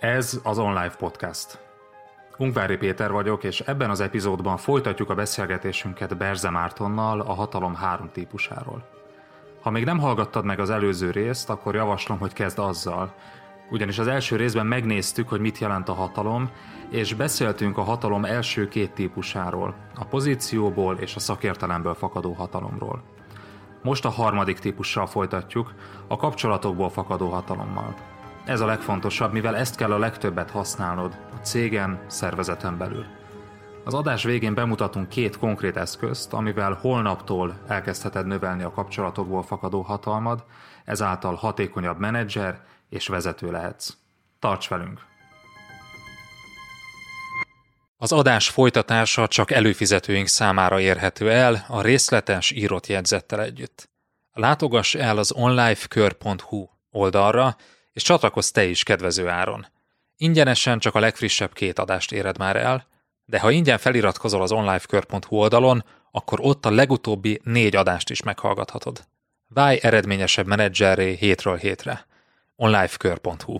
Ez az Online Podcast. Ungvári Péter vagyok, és ebben az epizódban folytatjuk a beszélgetésünket Berze Mártonnal a hatalom három típusáról. Ha még nem hallgattad meg az előző részt, akkor javaslom, hogy kezd azzal, ugyanis az első részben megnéztük, hogy mit jelent a hatalom, és beszéltünk a hatalom első két típusáról, a pozícióból és a szakértelemből fakadó hatalomról. Most a harmadik típussal folytatjuk, a kapcsolatokból fakadó hatalommal. Ez a legfontosabb, mivel ezt kell a legtöbbet használnod a cégen, szervezeten belül. Az adás végén bemutatunk két konkrét eszközt, amivel holnaptól elkezdheted növelni a kapcsolatokból fakadó hatalmad, ezáltal hatékonyabb menedzser és vezető lehetsz. Tarts velünk! Az adás folytatása csak előfizetőink számára érhető el a részletes írott jegyzettel együtt. Látogass el az onlifekör.hu oldalra, és csatlakozz te is kedvező áron. Ingyenesen csak a legfrissebb két adást éred már el, de ha ingyen feliratkozol az onlifekör.hu oldalon, akkor ott a legutóbbi négy adást is meghallgathatod. Válj eredményesebb menedzserré hétről hétre. onlifekör.hu